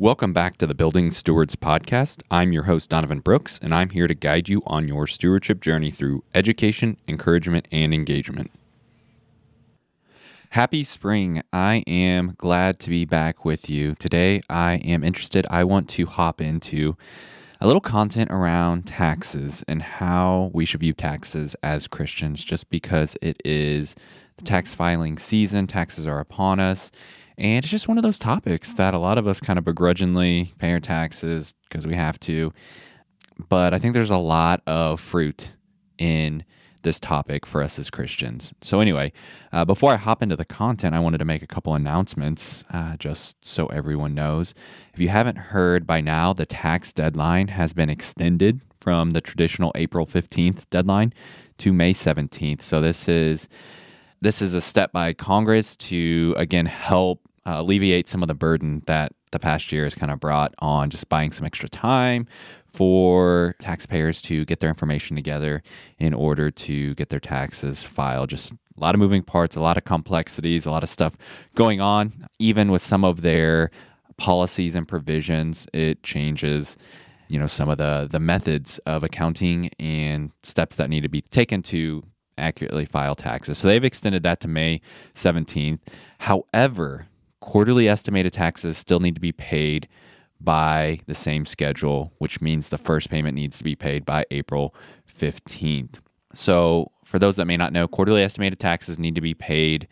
Welcome back to the Building Stewards Podcast. I'm your host, Donovan Brooks, and I'm here to guide you on your stewardship journey through education, encouragement, and engagement. Happy spring. I am glad to be back with you. Today, I am interested, I want to hop into a little content around taxes and how we should view taxes as Christians, just because it is the tax filing season, taxes are upon us. And it's just one of those topics that a lot of us kind of begrudgingly pay our taxes because we have to. But I think there's a lot of fruit in this topic for us as Christians. So, anyway, uh, before I hop into the content, I wanted to make a couple announcements uh, just so everyone knows. If you haven't heard by now, the tax deadline has been extended from the traditional April 15th deadline to May 17th. So, this is this is a step by Congress to again help uh, alleviate some of the burden that the past year has kind of brought on just buying some extra time for taxpayers to get their information together in order to get their taxes filed. Just a lot of moving parts, a lot of complexities, a lot of stuff going on. Even with some of their policies and provisions, it changes you know some of the the methods of accounting and steps that need to be taken to accurately file taxes. So they've extended that to May 17th. However, quarterly estimated taxes still need to be paid by the same schedule, which means the first payment needs to be paid by April 15th. So, for those that may not know, quarterly estimated taxes need to be paid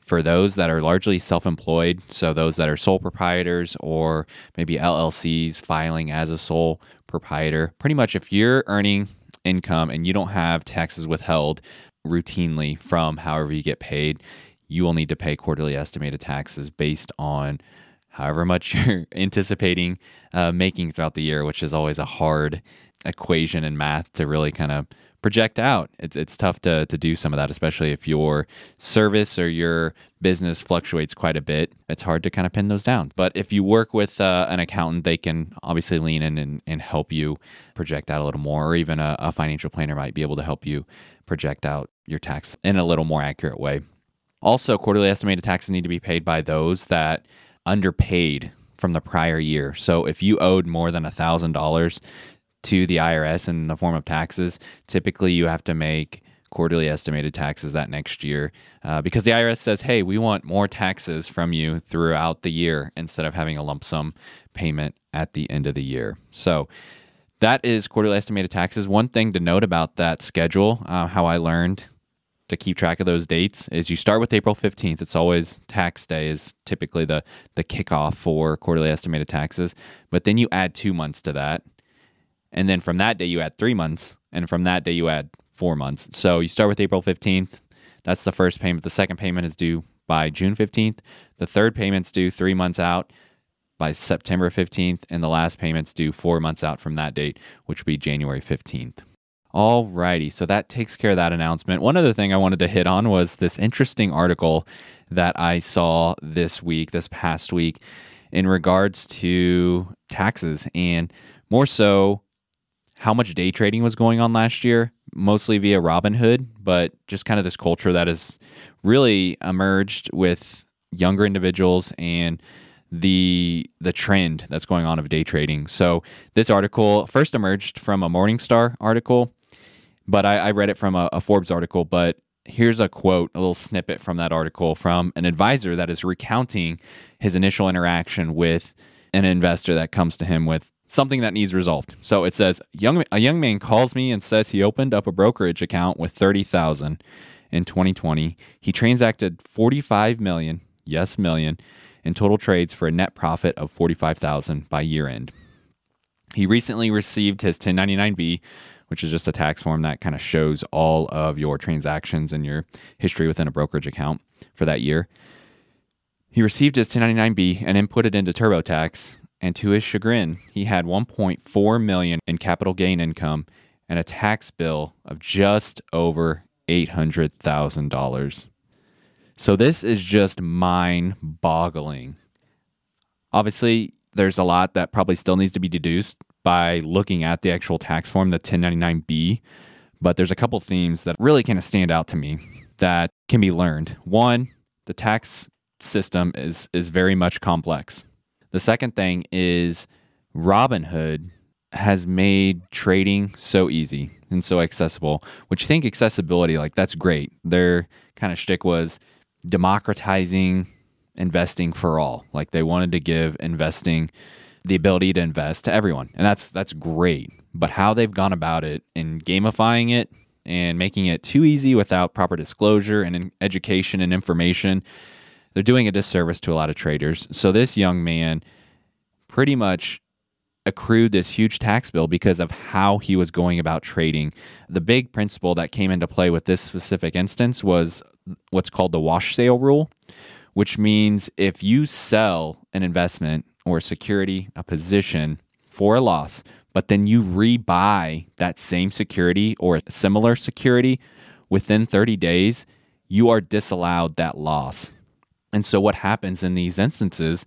for those that are largely self employed. So, those that are sole proprietors or maybe LLCs filing as a sole proprietor. Pretty much, if you're earning income and you don't have taxes withheld routinely from however you get paid, you will need to pay quarterly estimated taxes based on however much you're anticipating uh, making throughout the year, which is always a hard equation in math to really kind of project out. It's it's tough to to do some of that, especially if your service or your business fluctuates quite a bit. It's hard to kind of pin those down. But if you work with uh, an accountant, they can obviously lean in and, and help you project out a little more, or even a, a financial planner might be able to help you project out your tax in a little more accurate way. Also, quarterly estimated taxes need to be paid by those that underpaid from the prior year. So if you owed more than $1,000 to the IRS in the form of taxes, typically you have to make quarterly estimated taxes that next year uh, because the IRS says, hey, we want more taxes from you throughout the year instead of having a lump sum payment at the end of the year. So that is quarterly estimated taxes. One thing to note about that schedule, uh, how I learned to keep track of those dates is you start with April 15th. It's always tax day is typically the the kickoff for quarterly estimated taxes, but then you add 2 months to that. And then from that day you add 3 months, and from that day you add 4 months. So you start with April 15th. That's the first payment. The second payment is due by June 15th. The third payment's due 3 months out by September 15th, and the last payment's due 4 months out from that date, which would be January 15th. All righty, so that takes care of that announcement. One other thing I wanted to hit on was this interesting article that I saw this week, this past week, in regards to taxes and more so how much day trading was going on last year, mostly via Robinhood, but just kind of this culture that has really emerged with younger individuals and the the trend that's going on of day trading. So this article first emerged from a Morningstar article but I, I read it from a, a Forbes article. But here's a quote, a little snippet from that article from an advisor that is recounting his initial interaction with an investor that comes to him with something that needs resolved. So it says, young, a young man calls me and says he opened up a brokerage account with 30,000 in 2020. He transacted 45 million, yes, million, in total trades for a net profit of 45,000 by year end. He recently received his 1099B which is just a tax form that kind of shows all of your transactions and your history within a brokerage account for that year. He received his 1099B and input it into TurboTax, and to his chagrin, he had 1.4 million in capital gain income and a tax bill of just over $800,000. So this is just mind-boggling. Obviously, there's a lot that probably still needs to be deduced by looking at the actual tax form, the 1099B. But there's a couple themes that really kind of stand out to me that can be learned. One, the tax system is is very much complex. The second thing is Robinhood has made trading so easy and so accessible, which you think accessibility, like that's great. Their kind of shtick was democratizing investing for all. Like they wanted to give investing the ability to invest to everyone. And that's that's great. But how they've gone about it in gamifying it and making it too easy without proper disclosure and education and information, they're doing a disservice to a lot of traders. So this young man pretty much accrued this huge tax bill because of how he was going about trading. The big principle that came into play with this specific instance was what's called the wash sale rule, which means if you sell an investment or security, a position for a loss, but then you rebuy that same security or similar security within 30 days, you are disallowed that loss. And so what happens in these instances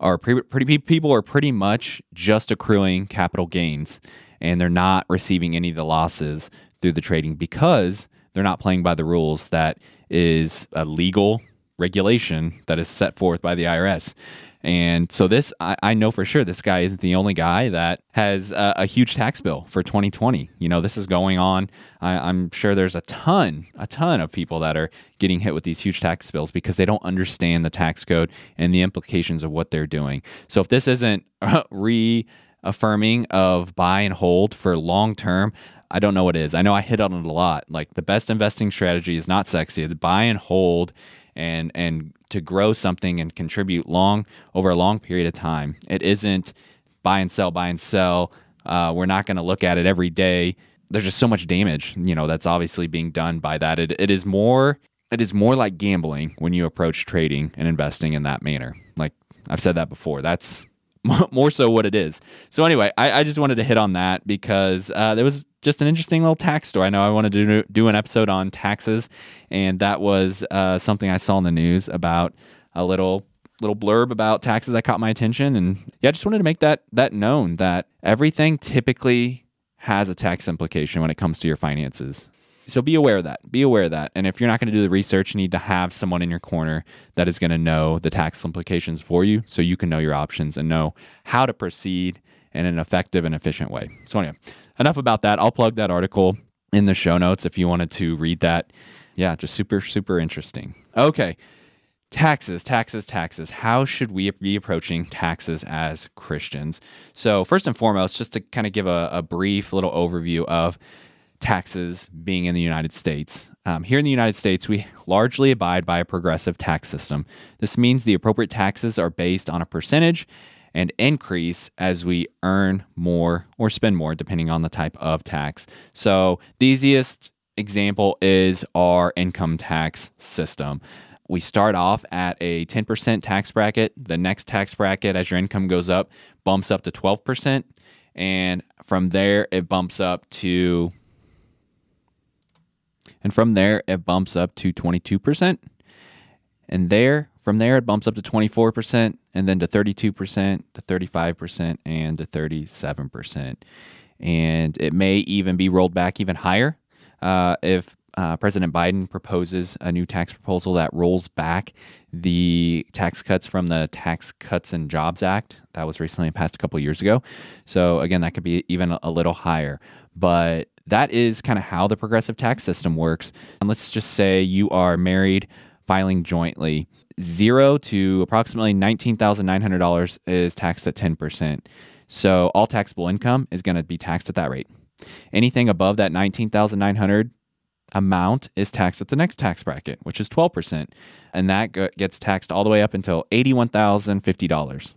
are pretty, pretty people are pretty much just accruing capital gains and they're not receiving any of the losses through the trading because they're not playing by the rules that is a legal regulation that is set forth by the IRS. And so this, I, I, know for sure, this guy isn't the only guy that has a, a huge tax bill for 2020. You know, this is going on. I, am sure there's a ton, a ton of people that are getting hit with these huge tax bills because they don't understand the tax code and the implications of what they're doing. So if this isn't reaffirming of buy and hold for long term, I don't know what is. I know I hit on it a lot. Like the best investing strategy is not sexy. It's buy and hold and and to grow something and contribute long over a long period of time. It isn't buy and sell, buy and sell. Uh, we're not going to look at it every day. There's just so much damage, you know, that's obviously being done by that. It, it is more it is more like gambling when you approach trading and investing in that manner. Like I've said that before. That's more so what it is. So anyway, I, I just wanted to hit on that because uh, there was just an interesting little tax story. I know I wanted to do, an episode on taxes, and that was uh, something I saw in the news about a little little blurb about taxes that caught my attention. And yeah, I just wanted to make that that known that everything typically has a tax implication when it comes to your finances. So be aware of that. Be aware of that. And if you're not going to do the research, you need to have someone in your corner that is going to know the tax implications for you so you can know your options and know how to proceed in an effective and efficient way. So, anyway, enough about that. I'll plug that article in the show notes if you wanted to read that. Yeah, just super, super interesting. Okay. Taxes, taxes, taxes. How should we be approaching taxes as Christians? So, first and foremost, just to kind of give a, a brief little overview of taxes being in the United States. Um, here in the United States, we largely abide by a progressive tax system. This means the appropriate taxes are based on a percentage and increase as we earn more or spend more, depending on the type of tax. So, the easiest example is our income tax system. We start off at a 10% tax bracket. The next tax bracket, as your income goes up, bumps up to 12%. And from there, it bumps up to and from there, it bumps up to 22%. And there, from there, it bumps up to 24%, and then to 32%, to 35%, and to 37%. And it may even be rolled back even higher uh, if uh, President Biden proposes a new tax proposal that rolls back the tax cuts from the Tax Cuts and Jobs Act that was recently passed a couple years ago. So, again, that could be even a little higher. But that is kind of how the progressive tax system works. And let's just say you are married, filing jointly. Zero to approximately $19,900 is taxed at 10%. So all taxable income is going to be taxed at that rate. Anything above that 19,900 amount is taxed at the next tax bracket, which is 12%. And that gets taxed all the way up until $81,050.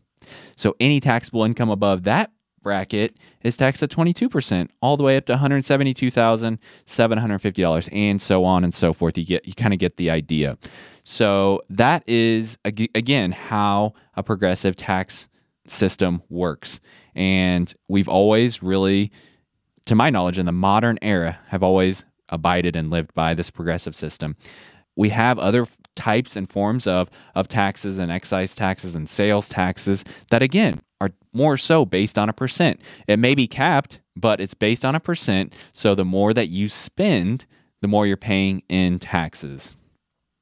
So any taxable income above that bracket is taxed at 22% all the way up to $172,750 and so on and so forth. You get you kind of get the idea. So that is again how a progressive tax system works. And we've always really to my knowledge in the modern era have always abided and lived by this progressive system. We have other types and forms of, of taxes and excise taxes and sales taxes that again are more so based on a percent. It may be capped, but it's based on a percent. So the more that you spend, the more you're paying in taxes.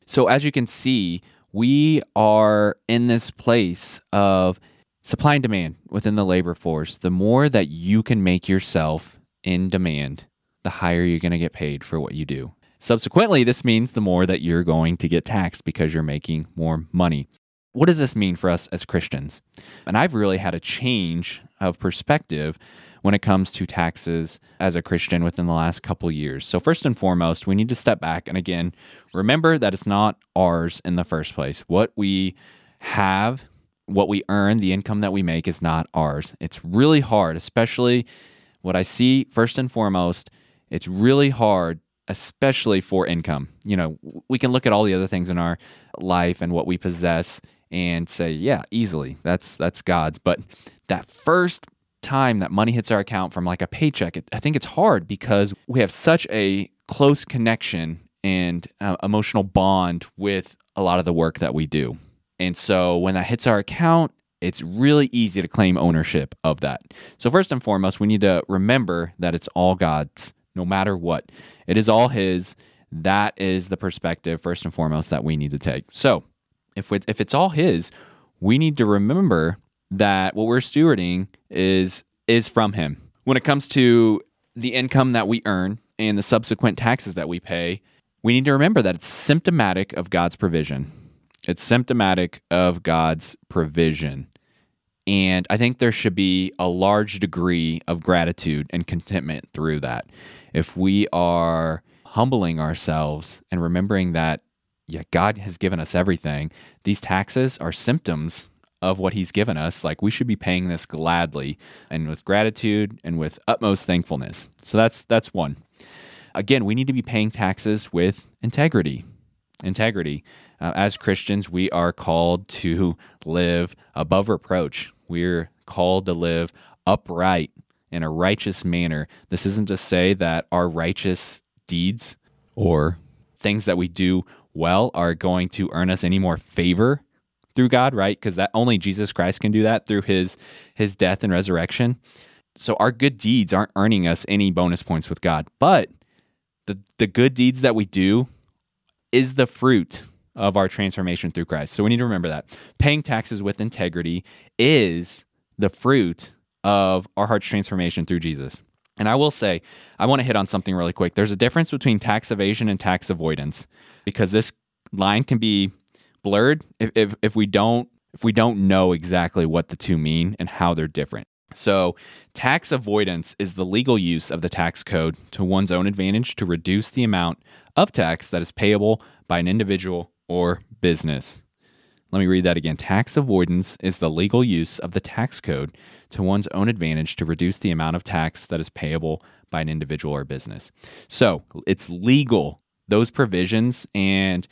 So as you can see, we are in this place of supply and demand within the labor force, the more that you can make yourself in demand, the higher you're going to get paid for what you do. Subsequently, this means the more that you're going to get taxed because you're making more money. What does this mean for us as Christians? And I've really had a change of perspective when it comes to taxes as a Christian within the last couple years. So, first and foremost, we need to step back and again, remember that it's not ours in the first place. What we have, what we earn, the income that we make is not ours. It's really hard, especially what I see first and foremost, it's really hard especially for income. You know, we can look at all the other things in our life and what we possess and say, yeah, easily. That's that's God's, but that first time that money hits our account from like a paycheck, it, I think it's hard because we have such a close connection and uh, emotional bond with a lot of the work that we do. And so when that hits our account, it's really easy to claim ownership of that. So, first and foremost, we need to remember that it's all God's, no matter what. It is all His. That is the perspective, first and foremost, that we need to take. So, if, we, if it's all His, we need to remember that what we're stewarding is is from him. When it comes to the income that we earn and the subsequent taxes that we pay, we need to remember that it's symptomatic of God's provision. It's symptomatic of God's provision. And I think there should be a large degree of gratitude and contentment through that. If we are humbling ourselves and remembering that, yeah, God has given us everything, these taxes are symptoms of what he's given us, like we should be paying this gladly and with gratitude and with utmost thankfulness. So that's that's one. Again, we need to be paying taxes with integrity. Integrity. Uh, as Christians, we are called to live above reproach. We're called to live upright in a righteous manner. This isn't to say that our righteous deeds or things that we do well are going to earn us any more favor through God, right? Because that only Jesus Christ can do that through his his death and resurrection. So our good deeds aren't earning us any bonus points with God. But the the good deeds that we do is the fruit of our transformation through Christ. So we need to remember that. Paying taxes with integrity is the fruit of our heart's transformation through Jesus. And I will say, I want to hit on something really quick. There's a difference between tax evasion and tax avoidance because this line can be blurred if, if, if we don't if we don't know exactly what the two mean and how they're different. So, tax avoidance is the legal use of the tax code to one's own advantage to reduce the amount of tax that is payable by an individual or business. Let me read that again. Tax avoidance is the legal use of the tax code to one's own advantage to reduce the amount of tax that is payable by an individual or business. So, it's legal, those provisions and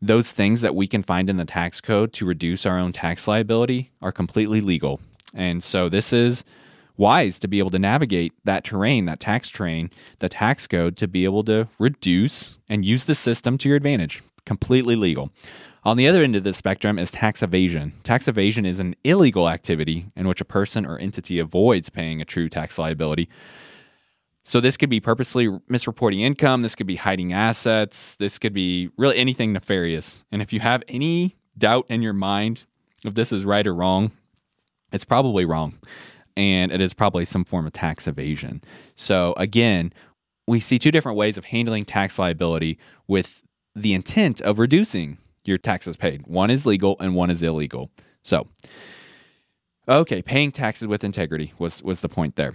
those things that we can find in the tax code to reduce our own tax liability are completely legal. And so this is wise to be able to navigate that terrain, that tax terrain, the tax code to be able to reduce and use the system to your advantage. Completely legal. On the other end of the spectrum is tax evasion. Tax evasion is an illegal activity in which a person or entity avoids paying a true tax liability so this could be purposely misreporting income. This could be hiding assets. This could be really anything nefarious. And if you have any doubt in your mind if this is right or wrong, it's probably wrong. And it is probably some form of tax evasion. So again, we see two different ways of handling tax liability with the intent of reducing your taxes paid. One is legal and one is illegal. So, okay, paying taxes with integrity was was the point there.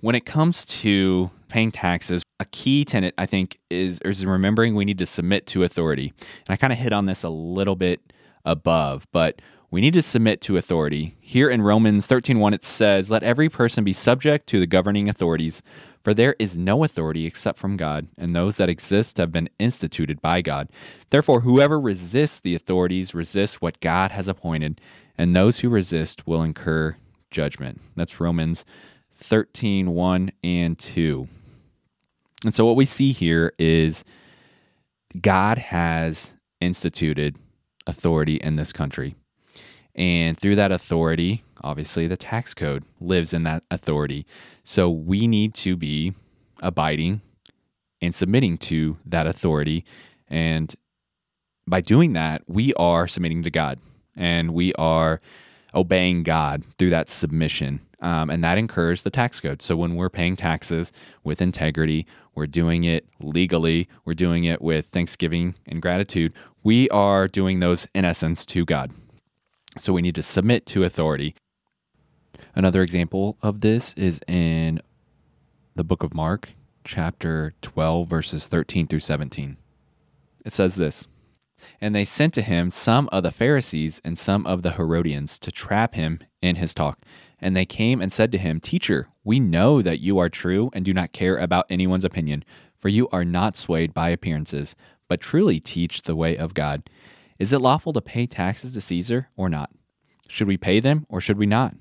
When it comes to paying taxes, a key tenet I think is is remembering we need to submit to authority. And I kind of hit on this a little bit above, but we need to submit to authority. Here in Romans 13:1 it says, "Let every person be subject to the governing authorities, for there is no authority except from God, and those that exist have been instituted by God. Therefore whoever resists the authorities resists what God has appointed, and those who resist will incur judgment." That's Romans 13, 1 and 2. And so what we see here is God has instituted authority in this country. And through that authority, obviously the tax code lives in that authority. So we need to be abiding and submitting to that authority. And by doing that, we are submitting to God and we are obeying God through that submission. Um, and that incurs the tax code. So when we're paying taxes with integrity, we're doing it legally, we're doing it with thanksgiving and gratitude, we are doing those in essence to God. So we need to submit to authority. Another example of this is in the book of Mark, chapter 12, verses 13 through 17. It says this And they sent to him some of the Pharisees and some of the Herodians to trap him in his talk. And they came and said to him, Teacher, we know that you are true and do not care about anyone's opinion, for you are not swayed by appearances, but truly teach the way of God. Is it lawful to pay taxes to Caesar or not? Should we pay them or should we not?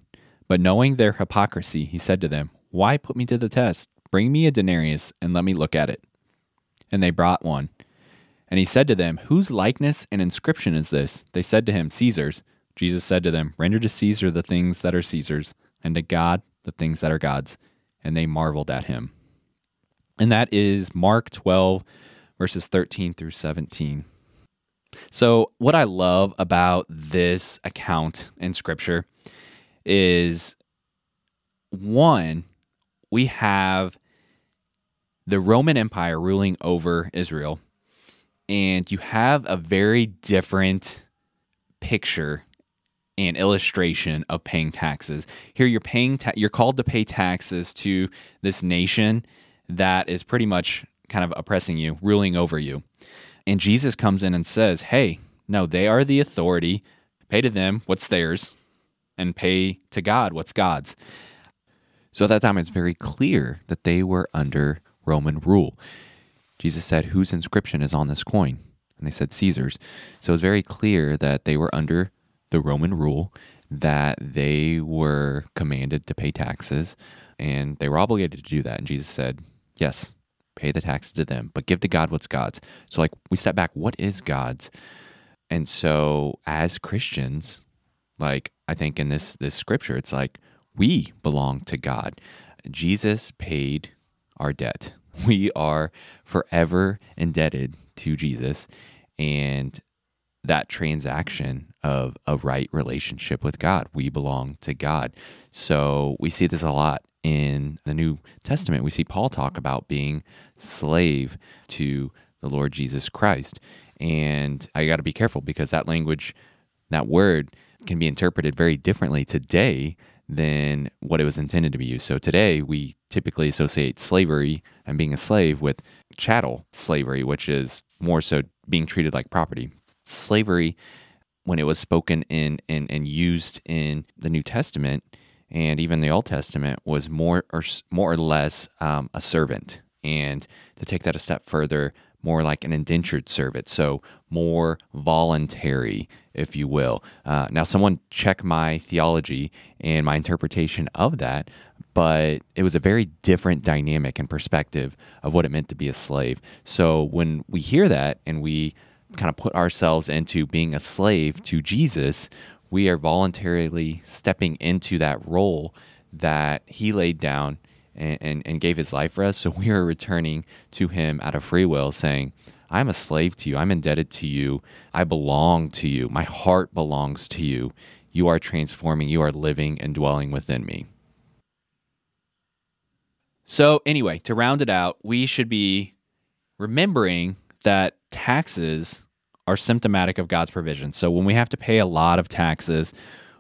But knowing their hypocrisy, he said to them, Why put me to the test? Bring me a denarius and let me look at it. And they brought one. And he said to them, Whose likeness and inscription is this? They said to him, Caesar's. Jesus said to them, Render to Caesar the things that are Caesar's, and to God the things that are God's. And they marveled at him. And that is Mark 12, verses 13 through 17. So, what I love about this account in scripture is one, we have the Roman Empire ruling over Israel, and you have a very different picture and illustration of paying taxes. Here you're paying ta- you're called to pay taxes to this nation that is pretty much kind of oppressing you, ruling over you. And Jesus comes in and says, "Hey, no, they are the authority. Pay to them what's theirs and pay to God what's God's." So at that time it's very clear that they were under Roman rule. Jesus said, "Whose inscription is on this coin?" And they said, "Caesar's." So it's very clear that they were under the Roman rule that they were commanded to pay taxes and they were obligated to do that. And Jesus said, Yes, pay the taxes to them, but give to God what's God's. So, like, we step back, what is God's? And so, as Christians, like, I think in this, this scripture, it's like we belong to God. Jesus paid our debt. We are forever indebted to Jesus. And that transaction of a right relationship with God. We belong to God. So we see this a lot in the New Testament. We see Paul talk about being slave to the Lord Jesus Christ. And I got to be careful because that language, that word can be interpreted very differently today than what it was intended to be used. So today we typically associate slavery and being a slave with chattel slavery, which is more so being treated like property slavery when it was spoken in and, and used in the New Testament and even the Old Testament was more or more or less um, a servant, and to take that a step further, more like an indentured servant, so more voluntary, if you will. Uh, now, someone check my theology and my interpretation of that, but it was a very different dynamic and perspective of what it meant to be a slave. So when we hear that and we kind of put ourselves into being a slave to Jesus, we are voluntarily stepping into that role that he laid down and, and, and, gave his life for us. So we are returning to him out of free will, saying, I'm a slave to you. I'm indebted to you. I belong to you. My heart belongs to you. You are transforming. You are living and dwelling within me. So, anyway, to round it out, we should be remembering that taxes are symptomatic of God's provision. So when we have to pay a lot of taxes,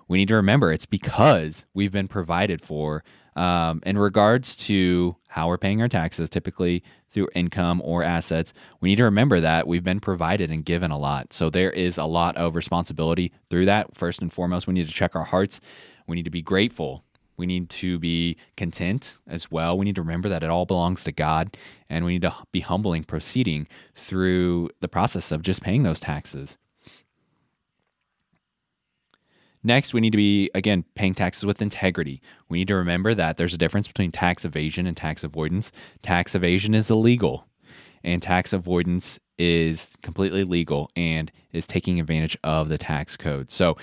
we need to remember it's because we've been provided for. Um, in regards to how we're paying our taxes, typically through income or assets, we need to remember that we've been provided and given a lot. So there is a lot of responsibility through that. First and foremost, we need to check our hearts. We need to be grateful we need to be content as well. We need to remember that it all belongs to God, and we need to be humbling proceeding through the process of just paying those taxes. Next, we need to be, again, paying taxes with integrity. We need to remember that there's a difference between tax evasion and tax avoidance. Tax evasion is illegal, and tax avoidance is completely legal and is taking advantage of the tax code. So,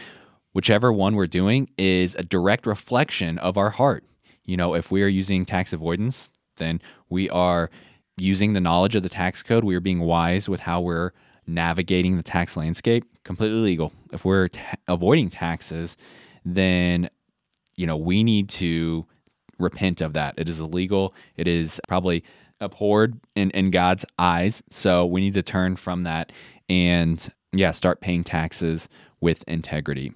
whichever one we're doing is a direct reflection of our heart. You know, if we are using tax avoidance, then we are using the knowledge of the tax code. We are being wise with how we're navigating the tax landscape. Completely legal. If we're ta- avoiding taxes, then you know we need to repent of that. It is illegal. It is probably abhorred in, in God's eyes. So we need to turn from that and yeah, start paying taxes with integrity.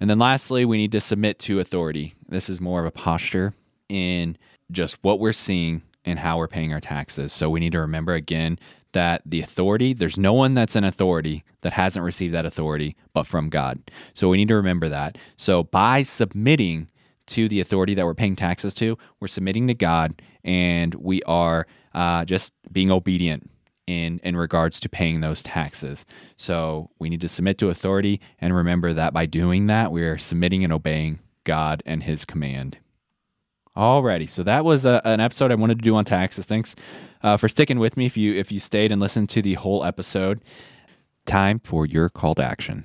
And then lastly, we need to submit to authority. This is more of a posture in just what we're seeing and how we're paying our taxes. So we need to remember again that the authority, there's no one that's an authority that hasn't received that authority but from God. So we need to remember that. So by submitting to the authority that we're paying taxes to, we're submitting to God and we are uh, just being obedient in in regards to paying those taxes. So we need to submit to authority and remember that by doing that, we are submitting and obeying God and His command. Alrighty, so that was a, an episode I wanted to do on taxes. Thanks uh, for sticking with me. If you if you stayed and listened to the whole episode, time for your call to action.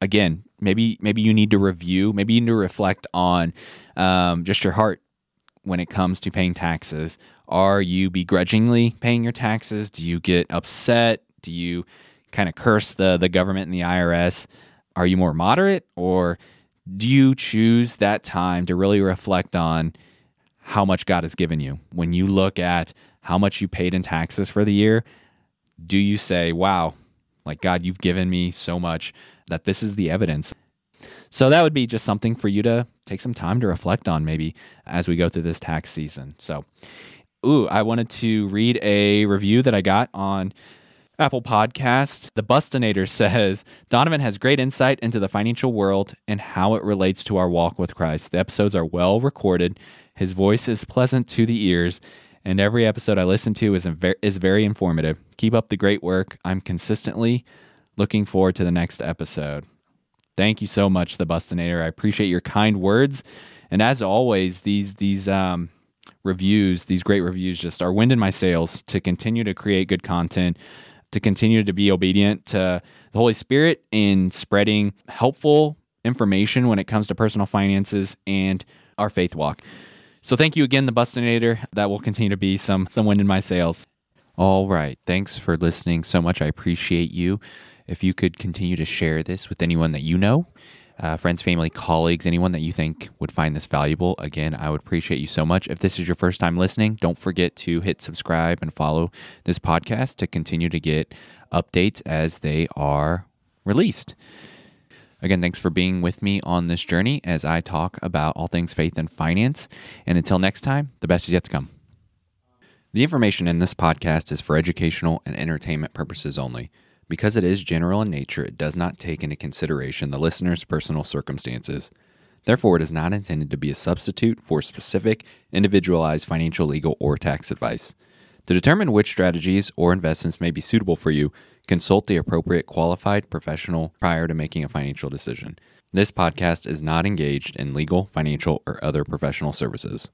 Again, maybe maybe you need to review. Maybe you need to reflect on um, just your heart when it comes to paying taxes. Are you begrudgingly paying your taxes? Do you get upset? Do you kind of curse the the government and the IRS? Are you more moderate or do you choose that time to really reflect on how much God has given you? When you look at how much you paid in taxes for the year, do you say, wow, like God, you've given me so much that this is the evidence? So that would be just something for you to take some time to reflect on maybe as we go through this tax season. So, ooh, I wanted to read a review that I got on Apple Podcast. The Bustinator says Donovan has great insight into the financial world and how it relates to our walk with Christ. The episodes are well recorded. His voice is pleasant to the ears, and every episode I listen to is is very informative. Keep up the great work. I'm consistently looking forward to the next episode. Thank you so much, the Bustinator. I appreciate your kind words, and as always, these these um, reviews, these great reviews, just are wind in my sails to continue to create good content to continue to be obedient to the Holy Spirit in spreading helpful information when it comes to personal finances and our faith walk. So thank you again, the Bustinator. That will continue to be some some wind in my sails. All right. Thanks for listening so much. I appreciate you. If you could continue to share this with anyone that you know, uh, friends, family, colleagues, anyone that you think would find this valuable, again, I would appreciate you so much. If this is your first time listening, don't forget to hit subscribe and follow this podcast to continue to get updates as they are released. Again, thanks for being with me on this journey as I talk about all things faith and finance. And until next time, the best is yet to come. The information in this podcast is for educational and entertainment purposes only. Because it is general in nature, it does not take into consideration the listener's personal circumstances. Therefore, it is not intended to be a substitute for specific, individualized financial, legal, or tax advice. To determine which strategies or investments may be suitable for you, consult the appropriate qualified professional prior to making a financial decision. This podcast is not engaged in legal, financial, or other professional services.